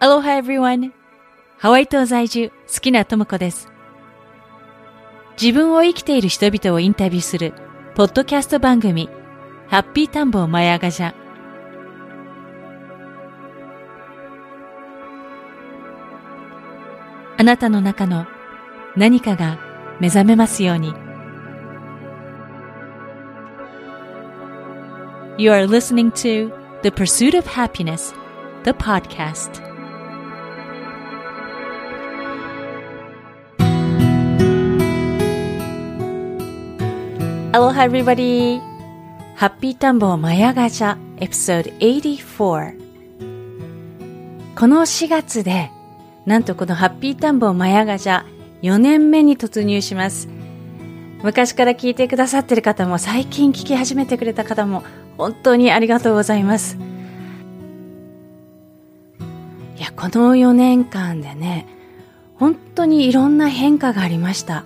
Aloha everyone! ハワイ島在住、好きなともこです。自分を生きている人々をインタビューする、ポッドキャスト番組、ハッピータンボーマヤガジャ。あなたの中の何かが目覚めますように。You are listening to The Pursuit of Happiness, the podcast. Aloha everybody! ハッピータンボーマヤガジャエピソード84この4月でなんとこのハッピータンボーマヤガジャ4年目に突入します。昔から聞いてくださってる方も最近聞き始めてくれた方も本当にありがとうございます。いやこの4年間でね本当にいろんな変化がありました。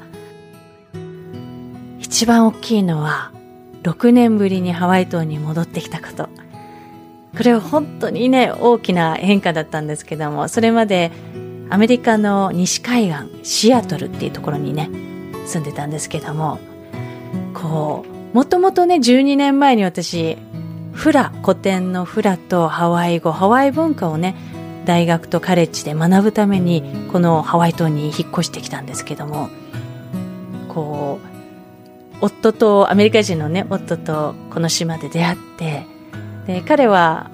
一番大きいのは6年ぶりにハワイ島に戻ってきたこと。これは本当にね大きな変化だったんですけどもそれまでアメリカの西海岸シアトルっていうところにね住んでたんですけどもこうもともとね12年前に私フラ古典のフラとハワイ語ハワイ文化をね大学とカレッジで学ぶためにこのハワイ島に引っ越してきたんですけども夫とアメリカ人のね夫とこの島で出会ってで彼は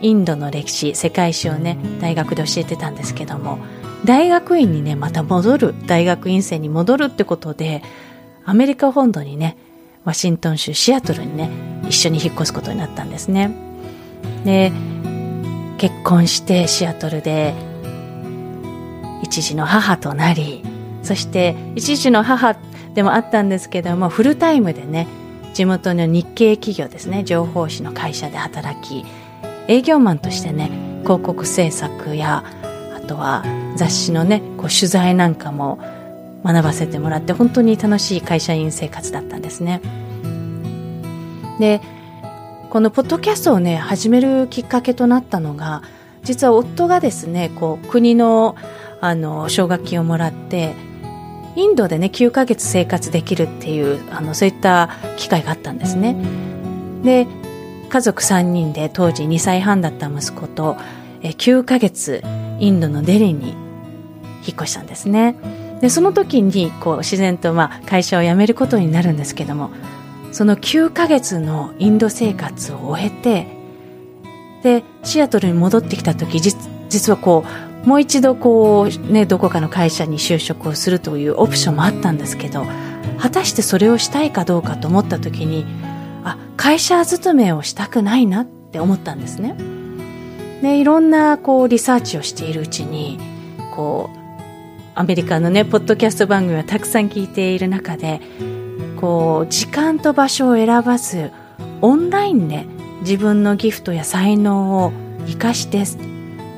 インドの歴史世界史をね大学で教えてたんですけども大学院にねまた戻る大学院生に戻るってことでアメリカ本土にねワシントン州シアトルにね一緒に引っ越すことになったんですね。で結婚してシアトルで一児の母となりそして一児の母でもあったんですけどもフルタイムでね地元の日系企業ですね情報誌の会社で働き営業マンとしてね広告制作やあとは雑誌のねこう取材なんかも学ばせてもらって本当に楽しい会社員生活だったんですね。でこのポッドキャストをね始めるきっかけとなったのが実は夫がですねこう国のあの奨学金をもらってインドでね9ヶ月生活できるっていうあのそういった機会があったんですね。で家族3人で当時2歳半だった息子と9ヶ月インドのデリに引っ越したんですね。でその時にこう自然とまあ会社を辞めることになるんですけどもその9ヶ月のインド生活を終えてでシアトルに戻ってきた時実実はこうもう一度こうねどこかの会社に就職をするというオプションもあったんですけど果たしてそれをしたいかどうかと思った時にあ会社勤めをしたくないなって思ったんですね。でいろんなこうリサーチをしているうちにこうアメリカのねポッドキャスト番組をたくさん聞いている中でこう時間と場所を選ばずオンラインで自分のギフトや才能を生かして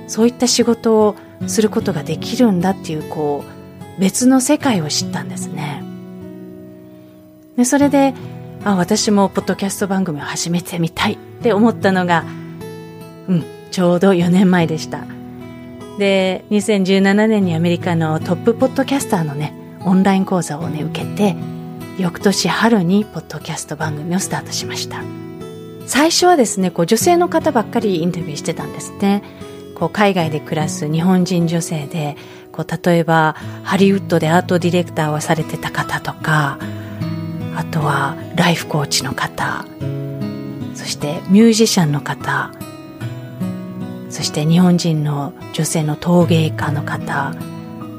そういった仕事をすることができるんだっていうこう別の世界を知ったんですね。でそれであ私もポッドキャスト番組を始めてみたいって思ったのがうんちょうど4年前でした。で2017年にアメリカのトップポッドキャスターのねオンライン講座をね受けて翌年春にポッドキャスト番組をスタートしました。最初はですねこう女性の方ばっかりインタビューしてたんですね。こう海外で暮らす日本人女性でこう例えばハリウッドでアートディレクターをされてた方とかあとはライフコーチの方そしてミュージシャンの方そして日本人の女性の陶芸家の方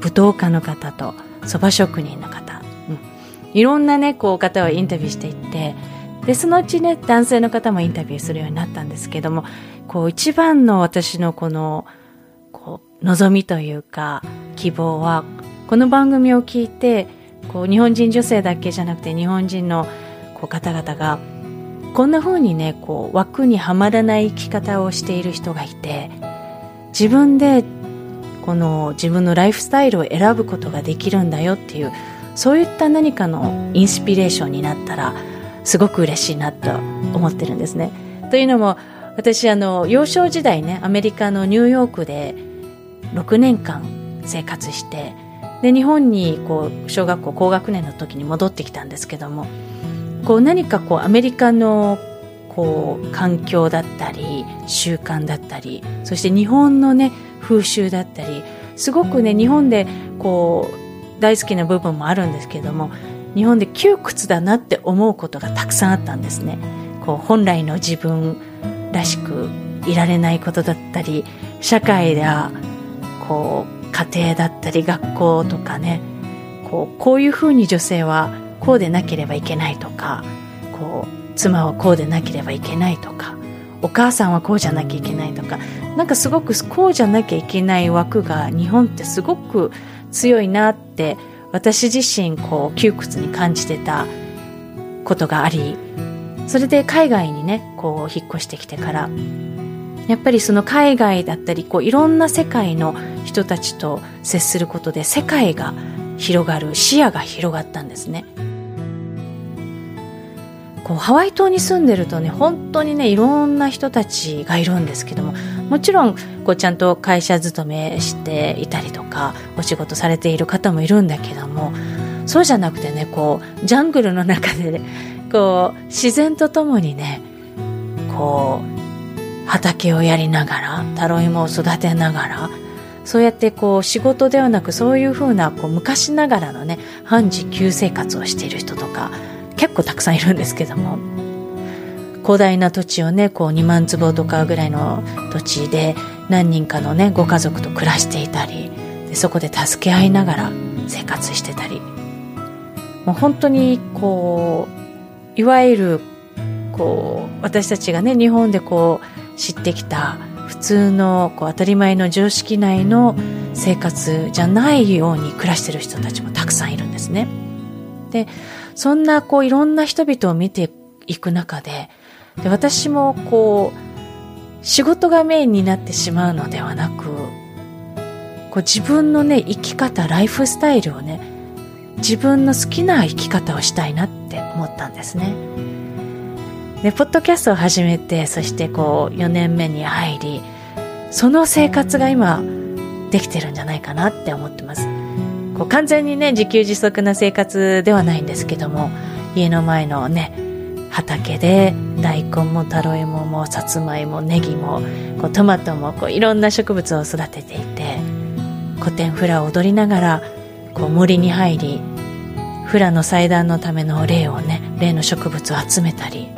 舞踏家の方とそば職人の方、うん、いろんなねこう方をインタビューしていってでそのうちね男性の方もインタビューするようになったんですけどもこう一番の私のこのこう望みというか希望はこの番組を聞いてこう日本人女性だけじゃなくて日本人のこう方々がこんな風にねこう枠にはまらない生き方をしている人がいて自分でこの自分のライフスタイルを選ぶことができるんだよっていうそういった何かのインスピレーションになったらすごく嬉しいなと思ってるんですね。というのも私あの幼少時代ねアメリカのニューヨークで6年間生活してで日本にこう小学校高学年の時に戻ってきたんですけどもこう何かこうアメリカのこう環境だったり習慣だったりそして日本のね風習だったりすごくね日本でこう大好きな部分もあるんですけども日本で窮屈だなって思うことがたくさんあったんですね。こう本来の自分らしくいられないことだったり社会やこう家庭だったり学校とかねこうこういうふうに女性はこうでなければいけないとかこう妻はこうでなければいけないとかお母さんはこうじゃなきゃいけないとかなんかすごくこうじゃなきゃいけない枠が日本ってすごく強いなって私自身こう窮屈に感じてたことがありそれで海外にねこう引っ越してきてからやっぱりその海外だったりこういろんな世界の人たちと接することで世界が広がる視野が広がったんですね。こうハワイ島に住んでるとね本当にねいろんな人たちがいるんですけどももちろんこうちゃんと会社勤めしていたりとかお仕事されている方もいるんだけどもそうじゃなくてねこうジャングルの中で、ね、こう自然とともにねこう畑をやりながらタロイモを育てながらそうやってこう仕事ではなくそういうふうなこう昔ながらのね半自給生活をしている人とか結構たくさんいるんですけども広大な土地をねこう2万坪とかぐらいの土地で何人かのねご家族と暮らしていたりでそこで助け合いながら生活してたり。もう本当にこういわゆるこう私たちがね日本でこう知ってきた普通のこう当たり前の常識内の生活じゃないように暮らしてる人たちもたくさんいるんですね。でそんなこういろんな人々を見ていく中でで私もこう仕事がメインになってしまうのではなくこう自分のね生き方ライフスタイルをね自分の好きな生き方をしたいなっって思ったんですね。でポッドキャストを始めてそしてこう4年目に入りその生活が今できてるんじゃないかなって思ってます。こう完全にね自給自足な生活ではないんですけども家の前のね畑で大根もタロイモもさつまいもネギもこうトマトもこういろんな植物を育てていて古典フラを踊りながらこう森に入りフラの祭壇のための霊をね霊の植物を集めたり。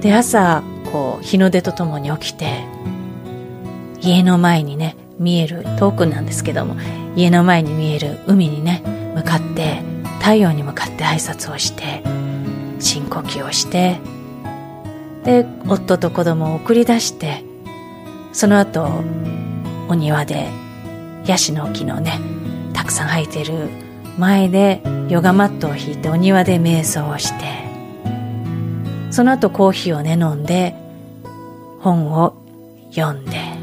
で朝こう日の出とともに起きて家の前にね見える遠くなんですけども家の前に見える海にね向かって太陽に向かって挨拶をして深呼吸をしてで夫と子供を送り出してその後お庭でヤシの木のねたくさん生えてる前でヨガマットを引いてお庭で瞑想をしてその後コーヒーをね飲んで本を読んで。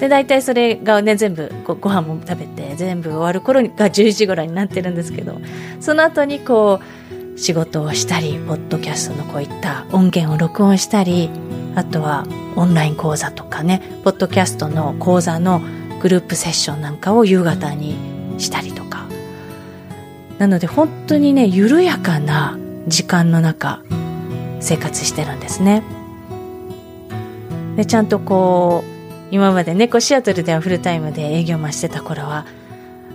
で大体それがね全部ごご飯も食べて全部終わる頃が10時頃になってるんですけどその後にこう仕事をしたりポッドキャストのこういった音源を録音したりあとはオンライン講座とかねポッドキャストの講座のグループセッションなんかを夕方にしたりとか。なので本当にね緩やかな時間の中生活してるんですね。でちゃんとこう今までね、こうシアトルではフルタイムで営業マンしてた頃は、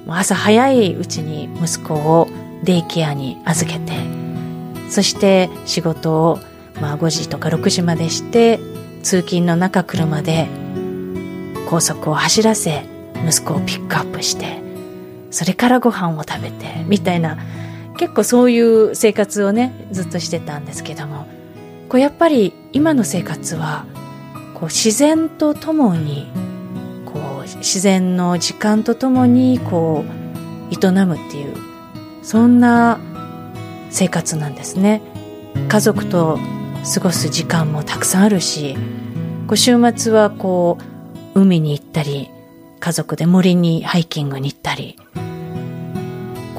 朝早いうちに息子をデイケアに預けて、そして仕事をまあ5時とか6時までして、通勤の中車で高速を走らせ、息子をピックアップして、それからご飯を食べて、みたいな、結構そういう生活をね、ずっとしてたんですけども、こうやっぱり今の生活はこう自然とともにこう自然の時間とともにこう営むっていうそんな生活なんですね。家族と過ごす時間もたくさんあるしこう週末はこう海に行ったり家族で森にハイキングに行ったり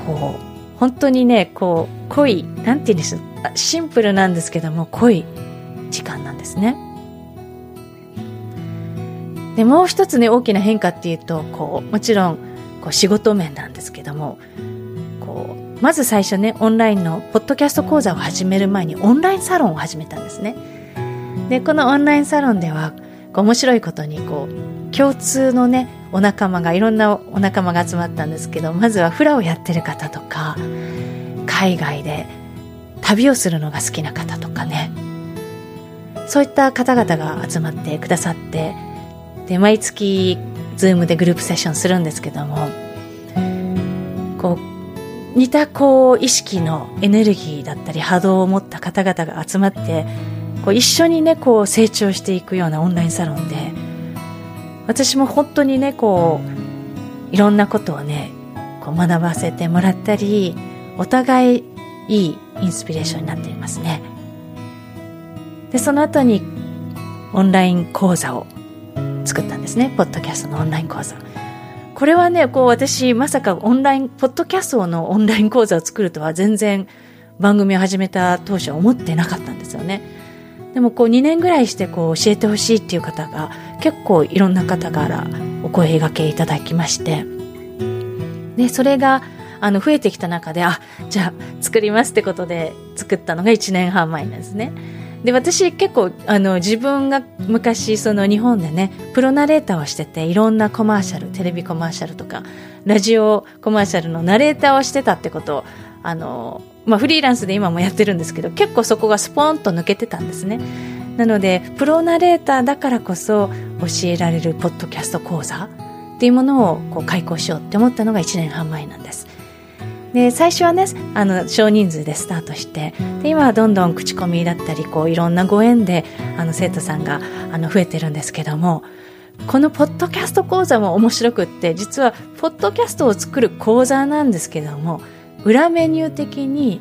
こう本当にねこう濃いなんて言うんですシンプルなんですけども濃い時間なんですねで、もう一つね、大きな変化っていうと、こう、もちろん、こう、仕事面なんですけども、こう、まず最初ね、オンラインのポッドキャスト講座を始める前にオンラインサロンを始めたんですね。で、このオンラインサロンでは、面白いことに、こう、共通のね、お仲間が、いろんなお仲間が集まったんですけど、まずはフラをやってる方とか、海外で旅をするのが好きな方とかね、そういった方々が集まってくださって、で、毎月、ズームでグループセッションするんですけども、こう、似たこう、意識のエネルギーだったり波動を持った方々が集まって、こう一緒にね、こう成長していくようなオンラインサロンで、私も本当にね、こう、いろんなことをね、こう学ばせてもらったり、お互いいいインスピレーションになっていますね。で、その後にオンライン講座を作ったんですね。ポッドキャストのオンライン講座。これはね、こう私、まさかオンライン、ポッドキャストのオンライン講座を作るとは全然番組を始めた当初は思ってなかったんですよね。でもこう2年ぐらいしてこう教えてほしいっていう方が結構いろんな方からお声がけいただきまして、で、それがあの増えてきた中で、あ、じゃあ作りますってことで作ったのが1年半前なんですね。で、私結構、あの、自分が昔、その日本でね、プロナレーターをしてて、いろんなコマーシャル、テレビコマーシャルとか、ラジオコマーシャルのナレーターをしてたってことを、あの、まあ、フリーランスで今もやってるんですけど、結構そこがスポーンと抜けてたんですね。なので、プロナレーターだからこそ教えられるポッドキャスト講座っていうものをこう開講しようって思ったのが1年半前なんです。で最初はねあの少人数でスタートしてで今はどんどん口コミだったりこういろんなご縁であの生徒さんがあの増えてるんですけどもこのポッドキャスト講座も面白くって実はポッドキャストを作る講座なんですけども裏メニュー的に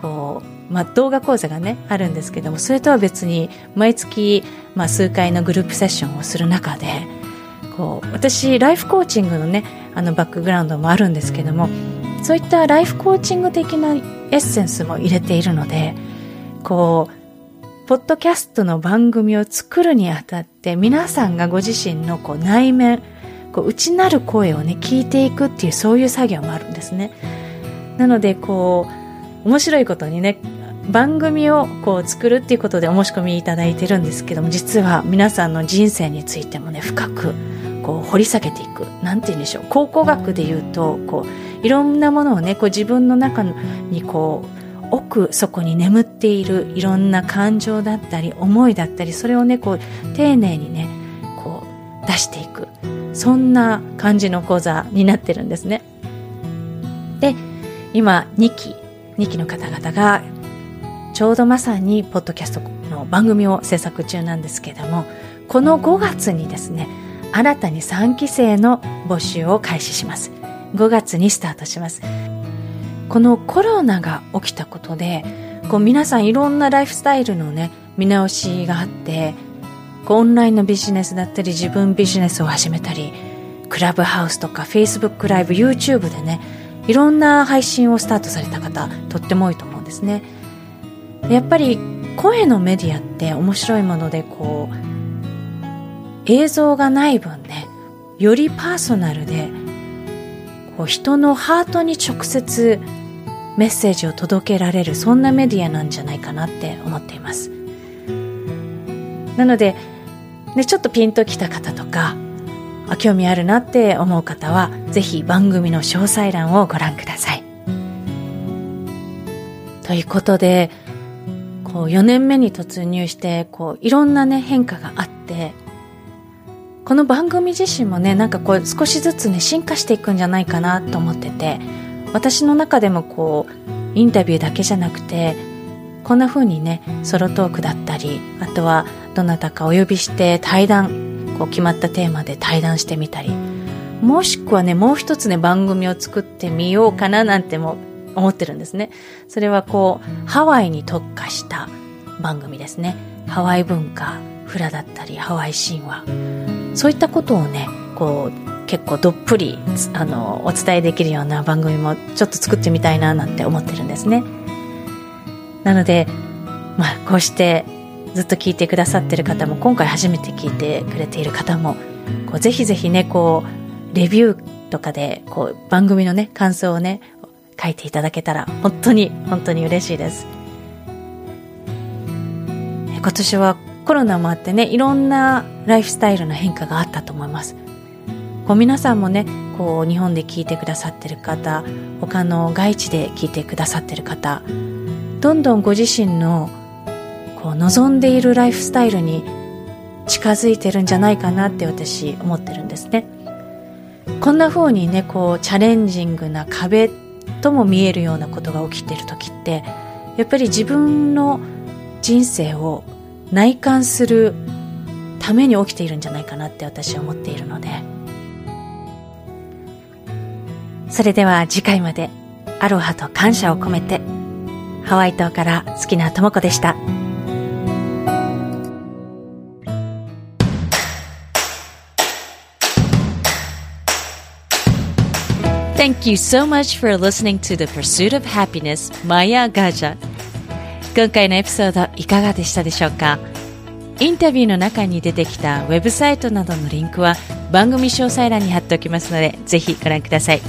こう、まあ、動画講座がねあるんですけどもそれとは別に毎月、まあ、数回のグループセッションをする中でこう私ライフコーチングのねあのバックグラウンドもあるんですけどもそういったライフコーチング的なエッセンスも入れているので、こう、ポッドキャストの番組を作るにあたって、皆さんがご自身のこう内面、こう内なる声をね、聞いていくっていう、そういう作業もあるんですね。なので、こう、面白いことにね、番組をこう作るっていうことでお申し込みいただいてるんですけども、実は皆さんの人生についてもね、深くこう掘り下げていく。なんて言うんでしょう。考古学で言うと、こう、いろんなものをねこう自分の中にこう奥底に眠っているいろんな感情だったり思いだったりそれをねこう丁寧にねこう出していくそんな感じの講座になってるんですねで今2期2期の方々がちょうどまさにポッドキャストの番組を制作中なんですけどもこの5月にですね新たに3期生の募集を開始します。5月にスタートします。このコロナが起きたことでこう皆さんいろんなライフスタイルのね見直しがあってオンラインのビジネスだったり自分ビジネスを始めたりクラブハウスとか Facebook ライブ YouTube でねいろんな配信をスタートされた方とっても多いと思うんですね。やっぱり声のメディアって面白いものでこう映像がない分ねよりパーソナルでこう人のハートに直接メッセージを届けられるそんなメディアなんじゃないかなって思っています。なので、ね、ちょっとピンときた方とか興味あるなって思う方はぜひ番組の詳細欄をご覧ください。ということでこう4年目に突入してこういろんなね変化があってこの番組自身もねなんかこう少しずつね進化していくんじゃないかなと思ってて私の中でもこうインタビューだけじゃなくてこんな風にねソロトークだったりあとはどなたかお呼びして対談こう決まったテーマで対談してみたりもしくはねもう一つね番組を作ってみようかななんても思ってるんですね。それはこうハワイに特化した番組ですね。ハワイ文化フラだったりハワイ神話。そういったことをねこう結構どっぷりあのお伝えできるような番組もちょっと作ってみたいななんて思ってるんですね。なのでまあこうしてずっと聞いてくださってる方も今回初めて聞いてくれている方もこうぜひぜひね、こう、レビューとかで、こう、番組のね、感想をね、書いていただけたら、本当に、本当に嬉しいです。今年はコロナもあってね、いろんなライフスタイルの変化があったと思います。こう皆さんもね、こう日本で聞いてくださってる方、他の外地で聞いてくださってる方、どんどんご自身のこう望んでいるライフスタイルに近づいてるんじゃないかなって私思ってるんですね。こんな風にね、こうチャレンジングな壁とも見えるようなことが起きてる時って、やっぱり自分の人生を内観するために起きているんじゃないかなって私は思っているのでそれでは次回までアロハと感謝を込めてハワイ島から好きなともこでした。Thank you so much for listening to The Pursuit of Happiness, Maya Gaja. 今回のエピソードいかがでしたでしょうか？インタビューの中に出てきたウェブサイトなどのリンクは番組詳細欄に貼っておきますのでぜひご覧ください。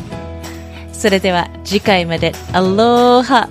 それでは次回まで。アローハ